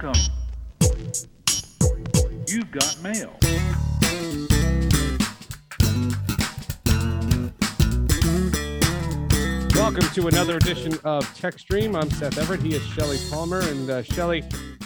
Welcome. You've got mail. Welcome to another edition of Tech Stream. I'm Seth Everett. He is Shelly Palmer. And uh, Shelly,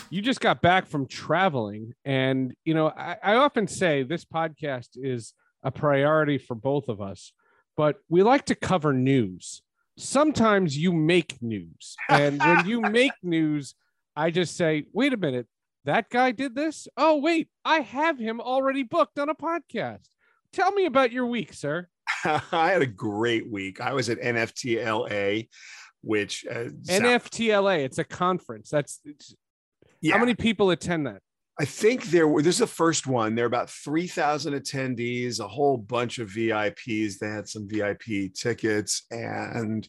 you just got back from traveling. And, you know, I, I often say this podcast is a priority for both of us, but we like to cover news. Sometimes you make news. And when you make news, I just say, wait a minute, that guy did this? Oh, wait, I have him already booked on a podcast. Tell me about your week, sir. I had a great week. I was at NFTLA, which uh, NFTLA, it's a conference. That's yeah, how many people attend that? I think there were. This is the first one. There are about three thousand attendees, a whole bunch of VIPs. They had some VIP tickets, and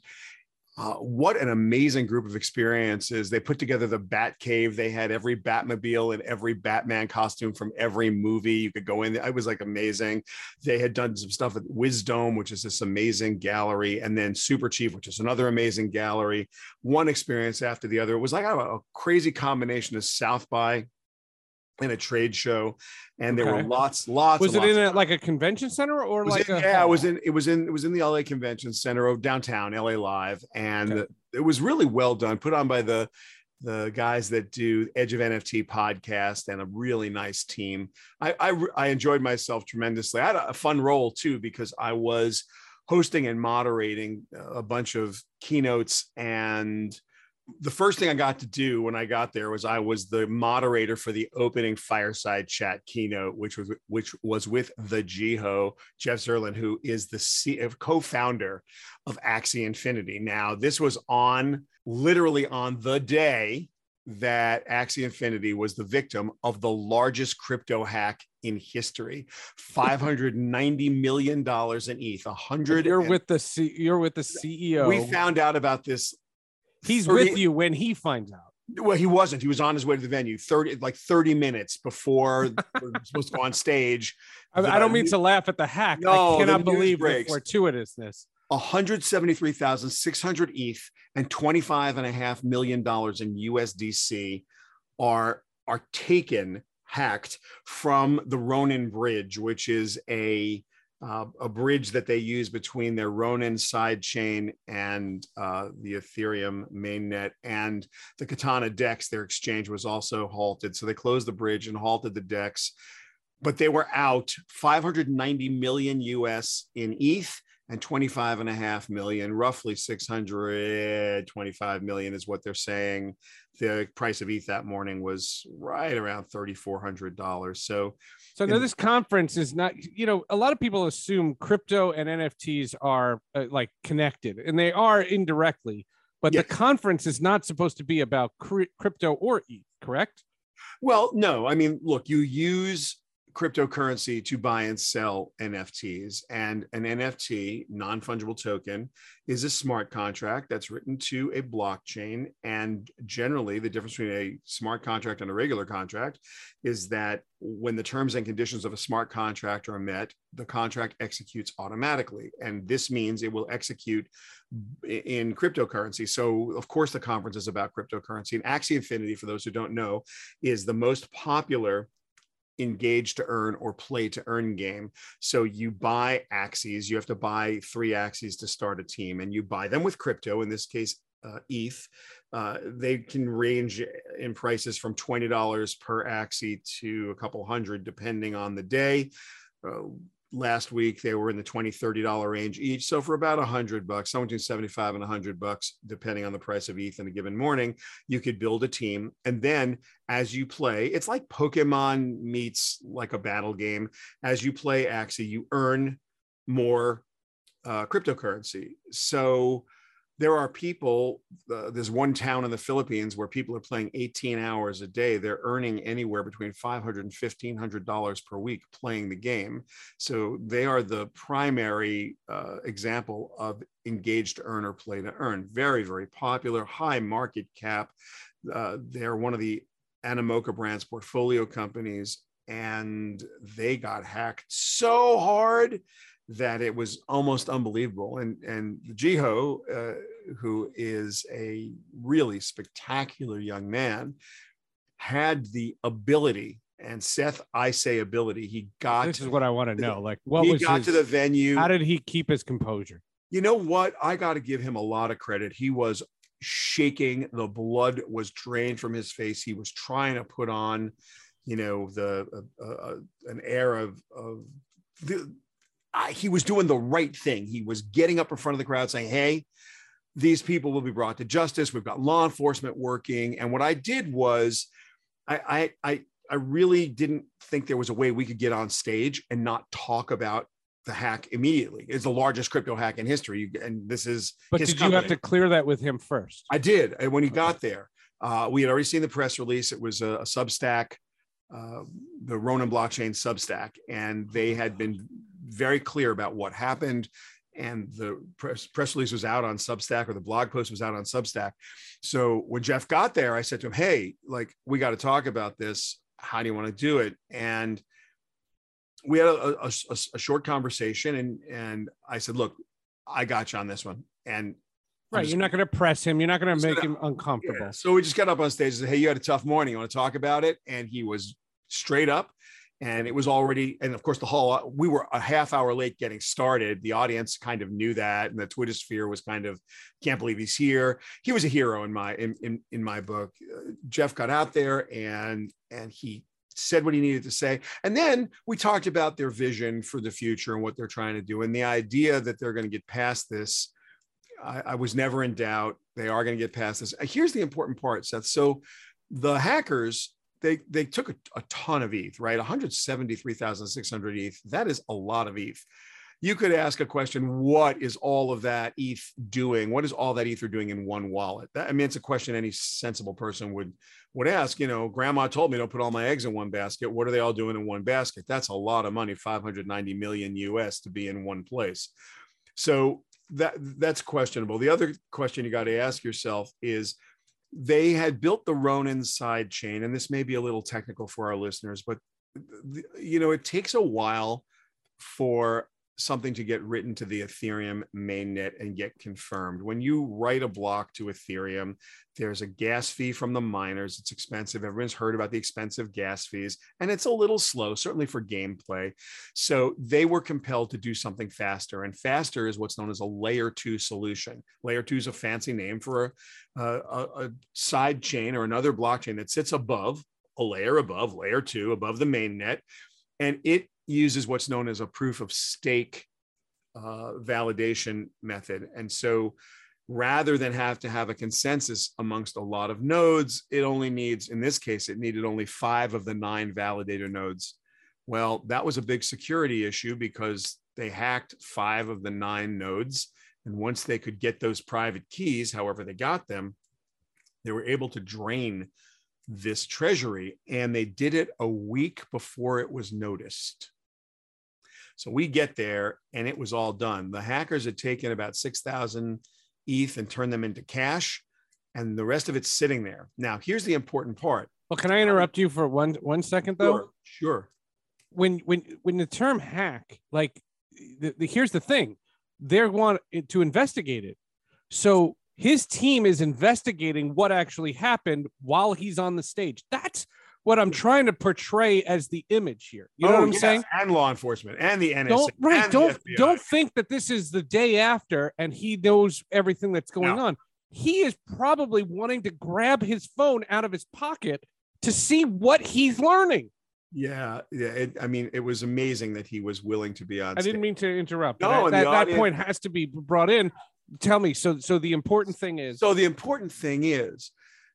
uh, what an amazing group of experiences. They put together the Bat Cave. They had every Batmobile and every Batman costume from every movie. You could go in. It was like amazing. They had done some stuff at Wisdom, which is this amazing gallery, and then Super Chief, which is another amazing gallery. One experience after the other. It was like a, a crazy combination of South by and a trade show, and there Okay. were lots, lots. Was it lots in a, like a convention center or like in- a yeah, it was in it was in it was in the LA Convention Center of downtown LA Live, and Okay. it was really well done, put on by the the guys that do Edge of NFT podcast and a really nice team. I I, I enjoyed myself tremendously. I had a fun role too because I was hosting and moderating a bunch of keynotes and the first thing I got to do when I got there was I was the moderator for the opening fireside chat keynote, which was which was with the Jiho Jeff Zirlin, who is the C- uh, co-founder of Axie Infinity. Now, this was on literally on the day that Axie Infinity was the victim of the largest crypto hack in history 590 million dollars in ETH 100 You're with the C, you're with the CEO. we found out about this He's 30 with you when he finds out. well, he wasn't. He was on his way to the venue 30 like 30 minutes before we're supposed to go on stage. I, I don't mean to laugh at the hack. No, I cannot believe the fortuitousness. 173,600 ETH and 25 and a half million dollars in USDC are are taken hacked from the Ronin bridge, which is a uh, a bridge that they use between their Ronin sidechain and uh, the Ethereum mainnet and the Katana DEX. Their exchange was also halted, so they closed the bridge and halted the DEX. But they were out 590 million US in ETH and 25 and a half million, roughly 625 million is what they're saying. The price of ETH that morning was right around $3,400. So So now And- this conference is not, you know, a lot of people assume crypto and NFTs are uh, like connected, and they are indirectly. But Yes. the conference is not supposed to be about crypto or ETH, correct? Well, no, I mean, look, you use cryptocurrency to buy and sell NFTs, and an NFT, non fungible token, is a smart contract that's written to a blockchain. And generally, the difference between a smart contract and a regular contract is that when the terms and conditions of a smart contract are met, the contract executes automatically. And this means it will execute in cryptocurrency. So, of course, the conference is about cryptocurrency. And Axie Infinity, for those who don't know, is the most popular engage to earn or play to earn game. So you buy axies, you have to buy three axies to start a team, and you buy them with crypto, in this case, uh, ETH. Uh, they can range in prices from $20 per axie to a couple hundred, depending on the day. Uh, last week they were in the 20 30 dollar range each. So for about a hundred bucks somewhere between 75 and 100 bucks depending on the price of eth in a given morning you could build a team. And then as you play it's like pokemon meets like a battle game. As you play axie you earn more uh, cryptocurrency. So there are people uh, there's one town in the philippines where people are playing 18 hours a day. They're earning anywhere between 500 and 1500 dollars per week playing the game. So they are the primary uh, example of engaged to earn or play to earn. Very very popular high market cap. Uh, they're one of the animoca brands portfolio companies and they got hacked so hard that it was almost unbelievable. And and Jiho, uh, who is a really spectacular young man, had the ability and Seth, I say ability. He got. This is what I want to know. Like, what he got his, to the venue. How did he keep his composure? You know what? I got to give him a lot of credit. He was shaking. The blood was drained from his face. He was trying to put on, you know, the uh, uh, an air of of the. I, he was doing the right thing. He was getting up in front of the crowd, saying, "Hey." These people will be brought to justice. We've got law enforcement working. And what I did was I, I, I I really didn't think there was a way we could get on stage and not talk about the hack immediately. It's the largest crypto hack in history, and this is. But did company. you have to clear that with him first? I did, and when he got there, uh, we had already seen the press release. It was a, a Substack, uh, the Ronin blockchain Substack, and they had been very clear about what happened and the press, press release was out on Substack or the blog post was out on Substack. So when Jeff got there, I said to him, Hey, like, we got to talk about this how do you want to do it? And we had a, a, a, short conversation and, and I said, look, I got you on this one. And Right. You're not going to press him. You're not going to make gonna, him uncomfortable. Yeah. So we just got up on stage and said, Hey, you had a tough morning. You want to talk about it? And he was straight up. And it was already, and of course, the hall we were a half hour late getting started. The audience kind of knew that. And the Twitter sphere was kind of, can't believe he's here. He was a hero in my, in, in, in my book. Uh, Jeff got out there and and he said what he needed to say. And then we talked about their vision for the future and what they're trying to do. And the idea that they're going to get past this, I, I was never in doubt. They are going to get past this. Here's the important part, Seth. So the hackers, they, they took a, a ton of ETH, right? 173,600 ETH. That is a lot of ETH. You could ask a question what is all of that eth doing? What is all that ether doing in one wallet? That, i mean it's a question any sensible person would would ask you know grandma told me don't put all my eggs in one basket. What are they all doing in one basket? That's a lot of money 590 million us to be in one place. So that that's questionable. The other question you got to ask yourself is they had built the ronin side chain and this may be a little technical for our listeners but you know it takes a while for something to get written to the Ethereum mainnet and get confirmed. When you write a block to Ethereum, there's a gas fee from the miners. It's expensive. Everyone's heard about the expensive gas fees, and it's a little slow, certainly for gameplay. So they were compelled to do something faster, and faster is what's known as a layer two solution. Layer two is a fancy name for a, a, a side chain or another blockchain that sits above a layer above layer two above the mainnet and it uses what's known as a proof of stake uh, validation method. And so rather than have to have a consensus amongst a lot of nodes, it only needs, in this case, it needed only five of the nine validator nodes. Well, that was a big security issue because they hacked five of the nine nodes. And once they could get those private keys, however they got them, they were able to drain this treasury. And they did it a week before it was noticed. So we get there and it was all done. The hackers had taken about 6,000 ETH and turned them into cash, and the rest of it's sitting there. Now, here's the important part. Well, can I interrupt you for one one second though? Sure. sure. When when when the term hack, like the, the, here's the thing, they want to investigate it. So his team is investigating what actually happened while he's on the stage. That's what I'm trying to portray as the image here. You know oh, what I'm yes. saying? And law enforcement and the NSA. Don't, right. Don't don't think that this is the day after and he knows everything that's going no. on. He is probably wanting to grab his phone out of his pocket to see what he's learning. Yeah, yeah. It, I mean, it was amazing that he was willing to be on. I stage. didn't mean to interrupt. No, that, that, audience, that point has to be brought in. Tell me. So, so the important thing is. So the important thing is,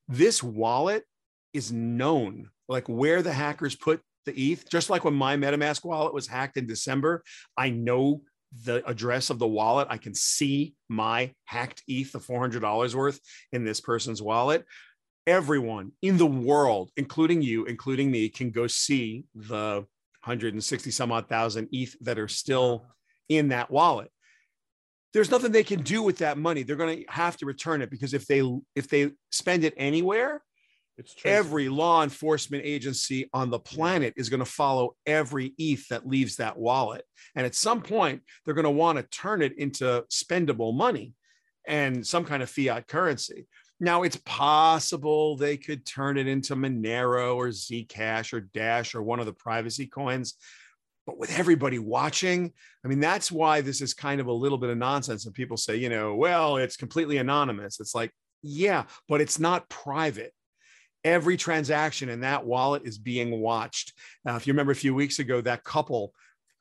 this wallet is known like where the hackers put the ETH. Just like when my MetaMask wallet was hacked in December, I know the address of the wallet. I can see my hacked ETH, the $400 worth in this person's wallet. Everyone in the world, including you, including me, can go see the 160 some odd thousand ETH that are still in that wallet. There's nothing they can do with that money. They're going to have to return it because if they if they spend it anywhere. Every law enforcement agency on the planet is going to follow every ETH that leaves that wallet. And at some point, they're going to want to turn it into spendable money. and some kind of fiat currency. Now it's possible they could turn it into Monero or Zcash or Dash or one of the privacy coins. But with everybody watching, I mean, that's why this is kind of a little bit of nonsense. And people say, you know, well, it's completely anonymous. It's like, yeah, but it's not private every transaction in that wallet is being watched. Uh, if you remember a few weeks ago, that couple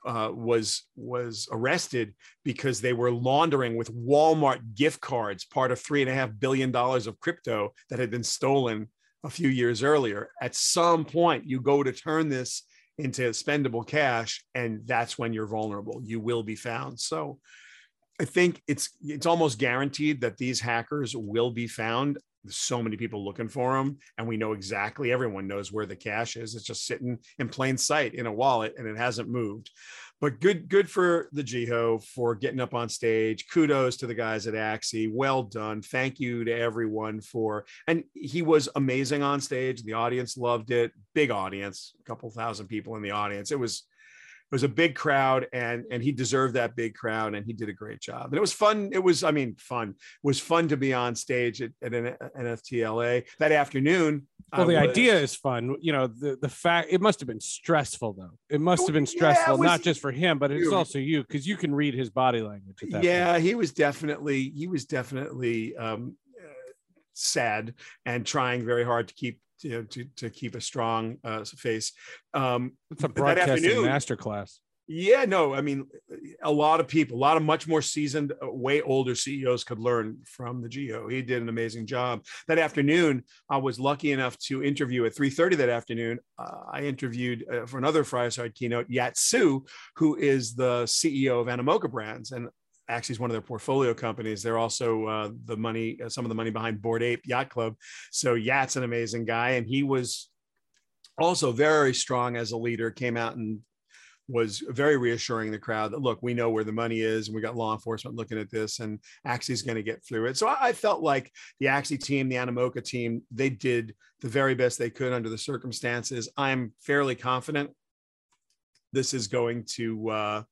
uh, was was arrested because they were laundering with Walmart gift cards, part of three and a half billion dollars of crypto that had been stolen a few years earlier. At some point, you go to turn this into spendable cash, and that's when you're vulnerable. You will be found. So. I think it's it's almost guaranteed that these hackers will be found so many people looking for them and we know exactly everyone knows where the cash is. It's just sitting in plain sight in a wallet and it hasn't moved. But good good for the jiho for getting up on stage. Kudos to the guys at axie. Well done. Thank you to everyone for and he was amazing on stage. The audience loved it. Big audience a couple thousand people in the audience. It was was a big crowd and and he deserved that big crowd and he did a great job. And it was fun it was i mean fun. It was fun to be on stage at, at an nftla that afternoon well the was, idea is fun. You know the the fact it must have been stressful though. It must have been stressful yeah, was, not just for him but it's also you because you can read his body language yeah point. he was definitely he was definitely um sad and trying very hard to keep you know, to, to keep a strong uh, face. Um, it's a broadcasting masterclass. Yeah, no, I mean, a lot of people, a lot of much more seasoned, uh, way older CEOs could learn from the Jiho. He did an amazing job. That afternoon, I was lucky enough to interview at 3:30 that afternoon. Uh, I interviewed uh, for another Fireside keynote Yat Siu, who is the CEO of Animoca Brands, and actually is one of their portfolio companies. They're also uh, the money, uh, some of the money behind Bored Ape Yacht Club. So Yat's an amazing guy, and he was also very strong as a leader. Came out and was very reassuring the crowd that look, we know where the money is, and we got law enforcement looking at this, and Axie's going to get through it. So I, felt like the Axie team, the Animoca team, they did the very best they could under the circumstances. I'm fairly confident this is going to. Uh,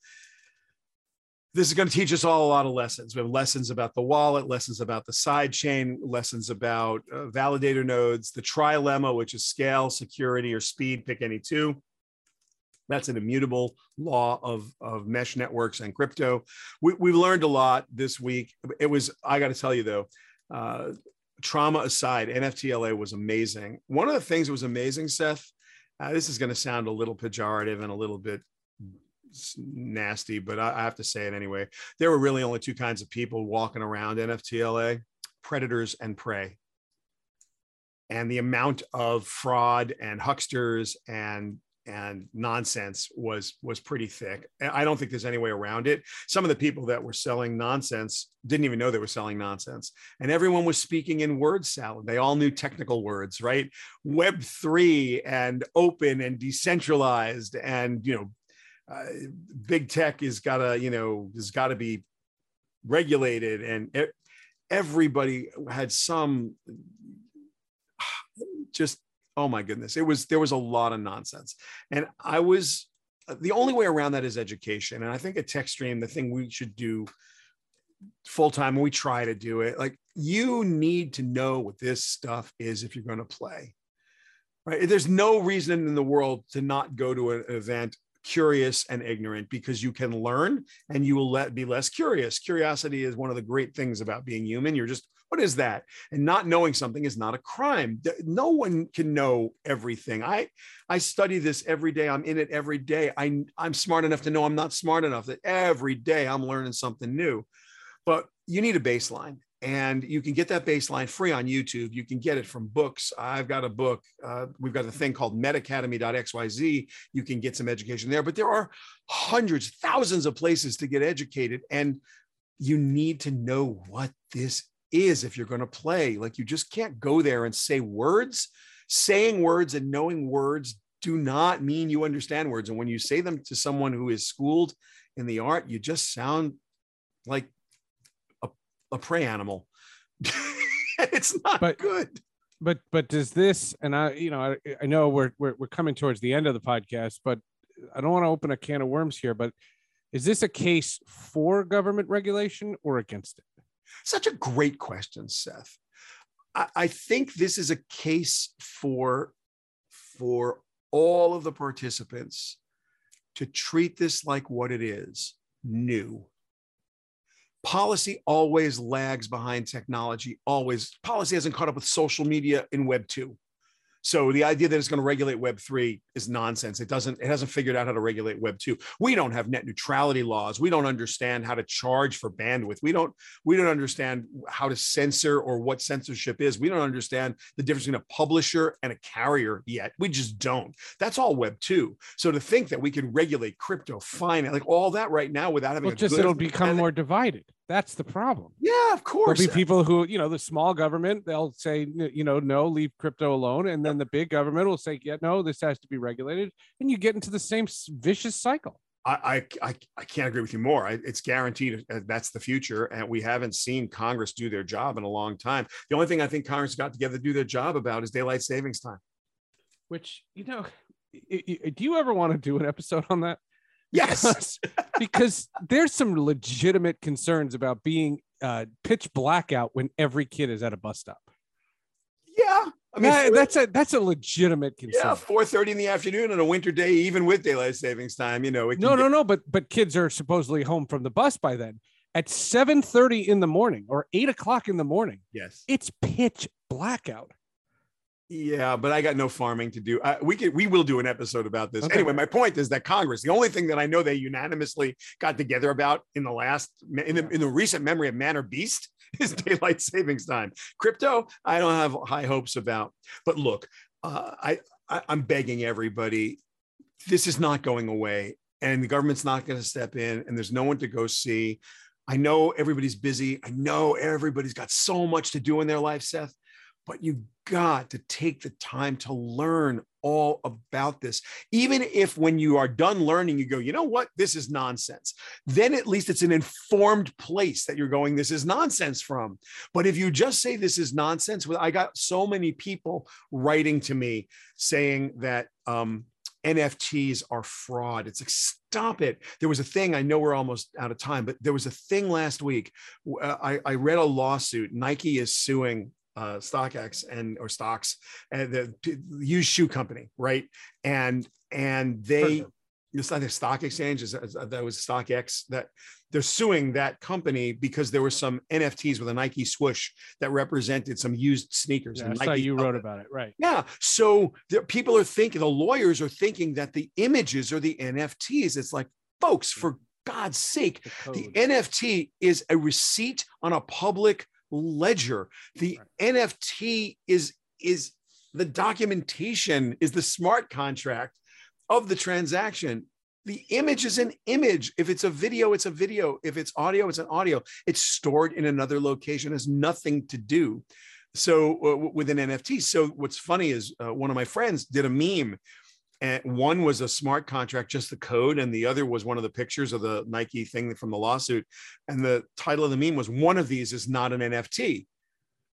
this is going to teach us all a lot of lessons. We have lessons about the wallet, lessons about the side chain, lessons about uh, validator nodes, the trilemma, which is scale, security, or speed, pick any two. That's an immutable law of, of mesh networks and crypto. We, we've learned a lot this week. It was, I got to tell you though, uh, trauma aside, NFTLA was amazing. One of the things that was amazing, Seth, uh, this is going to sound a little pejorative and a little bit nasty, but I, I have to say it anyway. There were really only two kinds of people walking around NFTLA predators and prey. And the amount of fraud and hucksters and and nonsense was was pretty thick. I don't think there's any way around it. Some of the people that were selling nonsense didn't even know they were selling nonsense, and everyone was speaking in word salad. They all knew technical words, right? Web three and open and decentralized, and you know uh, big tech is gotta you know has got to be regulated and it, everybody had some just oh my goodness it was there was a lot of nonsense. And i was the only way around that is education. And i think at techstream the thing we should do full time and we try to do it like you need to know what this stuff is if you're going to play right? There's no reason in the world to not go to an event curious and ignorant because you can learn and you will let be less curious. Curiosity is one of the great things about being human. You're just, what is that? And not knowing something is not a crime. No one can know everything. I I study this every day. I'm in it every day. I I'm smart enough to know I'm not smart enough that every day I'm learning something new. But you need a baseline and you can get that baseline free on YouTube. You can get it from books. I've got a book. Uh, we've got a thing called metacademy.xyz. You can get some education there, but there are hundreds, thousands of places to get educated. And you need to know what this is if you're going to play. Like you just can't go there and say words. Saying words and knowing words do not mean you understand words. And when you say them to someone who is schooled in the art, you just sound like a prey animal. it's not but, good. But but does this and I you know I, I know we're, we're we're coming towards the end of the podcast, but I don't want to open a can of worms here, but is this a case for government regulation or against it? Such a great question, Seth. I, I think this is a case for for all of the participants to treat this like what it is new policy always lags behind technology always policy hasn't caught up with social media in web 2 so the idea that it's going to regulate Web three is nonsense. It doesn't. It hasn't figured out how to regulate Web two. We don't have net neutrality laws. We don't understand how to charge for bandwidth. We don't. We don't understand how to censor or what censorship is. We don't understand the difference between a publisher and a carrier yet. We just don't. That's all Web two. So to think that we can regulate crypto, finance, like all that right now without having well, just it'll become more divided. That's the problem. Yeah, of course. There'll be people who, you know, the small government, they'll say, you know, no, leave crypto alone. And then the big government will say, yeah, no, this has to be regulated. And you get into the same vicious cycle. I, I, I can't agree with you more. It's guaranteed uh, that's the future. And we haven't seen Congress do their job in a long time. The only thing I think Congress got together to do their job about is daylight savings time. Which, you know, do you ever want to do an episode on that? Yes, because there's some legitimate concerns about being uh, pitch blackout when every kid is at a bus stop. Yeah, I mean that, that's a that's a legitimate concern. Yeah, four thirty in the afternoon on a winter day, even with daylight savings time. You know, no, no, get- no. But but kids are supposedly home from the bus by then. At seven thirty in the morning or eight o'clock in the morning, yes, it's pitch blackout. Yeah, but I got no farming to do. Uh, we can, we will do an episode about this. Okay. Anyway, my point is that Congress, the only thing that I know they unanimously got together about in the last in the in the recent memory of man or beast is daylight savings time. Crypto, I don't have high hopes about. But look, uh, I, I I'm begging everybody, this is not going away, and the government's not going to step in, and there's no one to go see. I know everybody's busy. I know everybody's got so much to do in their life, Seth but you've got to take the time to learn all about this. Even if when you are done learning, you go, you know what, this is nonsense, then at least it's an informed place that you're going, this is nonsense from. But if you just say this is nonsense, I got so many people writing to me saying that, um, NFTs are fraud. It's like, stop it. There was a thing, I know we're almost out of time, but there was a thing last week. Uh, I, I read a lawsuit. Nike is suing uh, StockX and or stocks and the, the used shoe company, right? And and they it's not a stock exchange, that was StockX that they're suing that company because there were some NFTs with a Nike swoosh that represented some used sneakers. Yeah, and I Nike you wrote about it, right? Yeah. So the, people are thinking, the lawyers are thinking that the images are the NFTs. It's like, folks, for God's sake, the, the NFT is a receipt on a public ledger. The right. NFT is is the documentation is the smart contract of the transaction. The image is an image. If it's a video, it's a video. If it's audio, it's an audio. It's stored in another location, has nothing to do. So uh, with an NFT. So what's funny is uh, one of my friends did a meme and one was a smart contract just the code and the other was one of the pictures of the nike thing from the lawsuit. And the title of the meme was one of these is not an nft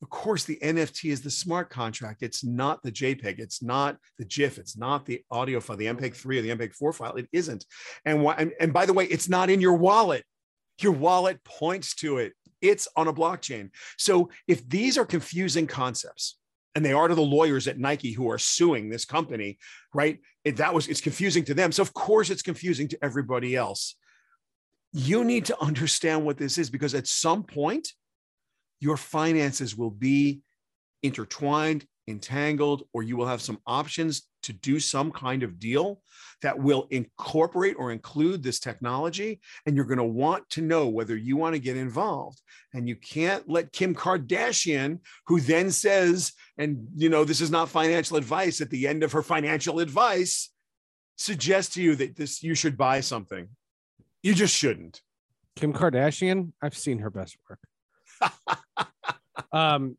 of course the nft is the smart contract. It's not the jpeg. It's not the gif. It's not the audio file the mpeg 3 or the mpeg 4 file. It isn't. And, why, and, and by the way it's not in your wallet. Your wallet points to it. It's on a blockchain. So if these are confusing concepts and they are to the lawyers at Nike who are suing this company, right? It, that was it's confusing to them. So of course it's confusing to everybody else. You need to understand what this is because at some point your finances will be intertwined, entangled, or you will have some options to do some kind of deal that will incorporate or include this technology. And you're going to want to know whether you want to get involved. And you can't let Kim Kardashian, who then says, and you know, this is not financial advice at the end of her financial advice, suggest to you that this you should buy something. You just shouldn't. Kim Kardashian, I've seen her best work. um,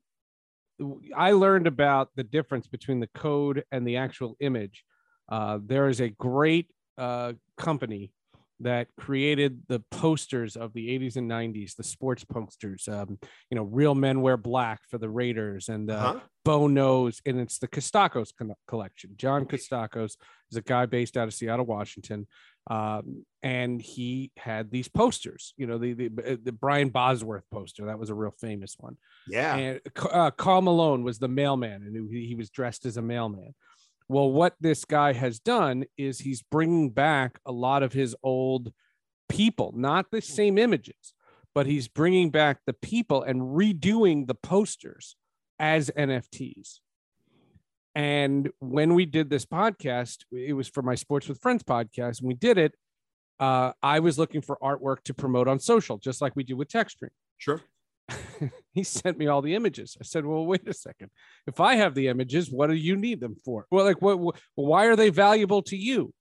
I learned about the difference between the code and the actual image. Uh, there is a great uh, company that created the posters of the 80s and 90s, the sports posters. Um, you know, real men wear black for the Raiders and uh, uh-huh. Bo knows, and it's the Costacos collection. John Costacos is a guy based out of Seattle, Washington. Um, and he had these posters, you know, the, the the Brian Bosworth poster that was a real famous one. Yeah. And uh, Karl Malone was the mailman, and he, he was dressed as a mailman. Well, what this guy has done is he's bringing back a lot of his old people, not the same images, but he's bringing back the people and redoing the posters as NFTs. And when we did this podcast, it was for my Sports with Friends podcast, and we did it. Uh, I was looking for artwork to promote on social, just like we do with TechStream. Sure. he sent me all the images. I said, "Well, wait a second. If I have the images, what do you need them for? Well, like, what? what why are they valuable to you?"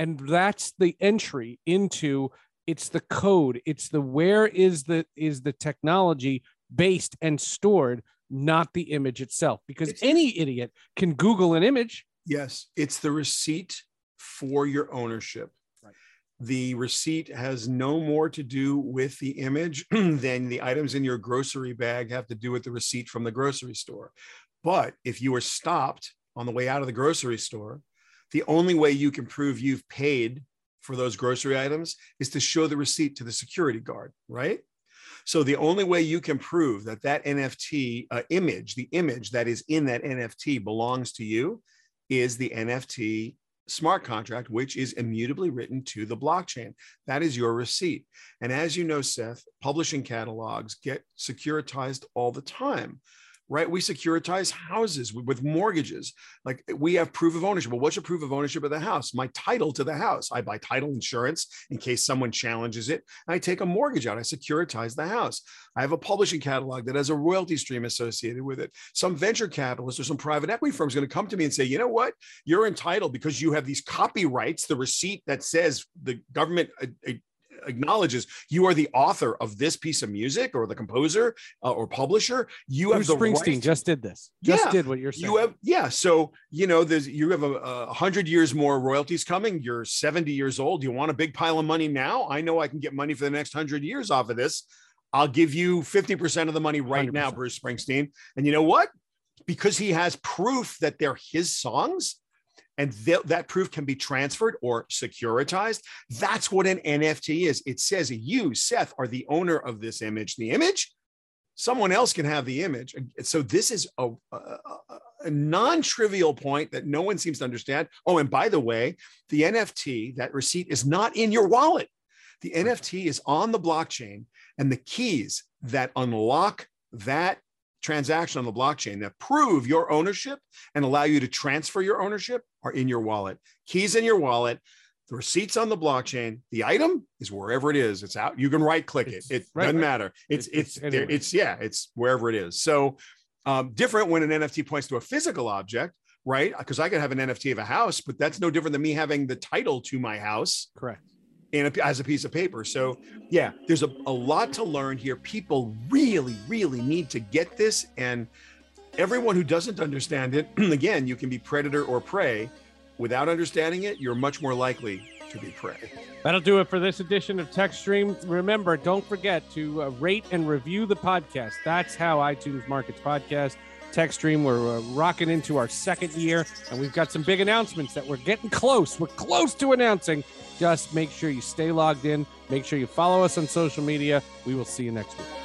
And that's the entry into it's the code. It's the where is the is the technology based and stored not the image itself because It's- any idiot can google an image Yes, it's the receipt for your ownership. Right. The receipt has no more to do with the image than the items in your grocery bag have to do with the receipt from the grocery store. But if you were stopped on the way out of the grocery store, the only way you can prove you've paid for those grocery items is to show the receipt to the security guard, right? So the only way you can prove that that NFT uh, image, the image that is in that NFT belongs to you, is the NFT smart contract, which is immutably written to the blockchain. That is your receipt. And as you know, Seth, publishing catalogs get securitized all the time. Right, we securitize houses with, mortgages. Like we have proof of ownership. Well, what's your proof of ownership of the house? My title to the house. I buy title insurance in case someone challenges it. I take a mortgage out. I securitize the house. I have a publishing catalog that has a royalty stream associated with it. Some venture capitalist or some private equity firm is going to come to me and say, you know what? You're entitled because you have these copyrights, the receipt that says the government uh, uh, acknowledges you are the author of this piece of music or the composer uh, or publisher. You have Bruce the springsteen right just did this just Yeah. did what you're saying you have yeah so you know there's you have a, a hundred years more royalties coming you're 70 years old you want a big pile of money now i know i can get money for the next hundred years off of this i'll give you 50% of the money right now 100%. bruce springsteen and you know what because he has proof that they're his songs and th- that proof can be transferred or securitized that's what an nft is it says you seth are the owner of this image the image someone else can have the image. So this is a, a, a- non-trivial point that no one seems to understand. Oh, and by the way, the NFT, that receipt is not in your wallet. The NFT is on the blockchain, and the keys that unlock that transaction on the blockchain that prove your ownership and allow you to transfer your ownership are in your wallet. Keys in your wallet. The receipts on the blockchain. The item is wherever it is. It's out. You can right click it. It right, doesn't right. matter. It's It's- it's anywhere. it's yeah. It's wherever it is. So um, different when an NFT points to a physical object, right? Because I could have an NFT of a house, but that's no different than me having the title to my house correct in a, as a piece of paper. So yeah, there's a, a lot to learn here. People really, really need to get this. And everyone who doesn't understand it, again, you can be predator or prey. Without understanding it, you're much more likely to be prey. That'll do it for this edition of TechStream. Remember, don't forget to uh, rate and review the podcast. That's how iTunes markets podcast. TechStream, we're uh, rocking into our second year, and we've got some big announcements that we're getting close. We're close to announcing. Just make sure you stay logged in. Make sure you follow us on social media. We will see you next week.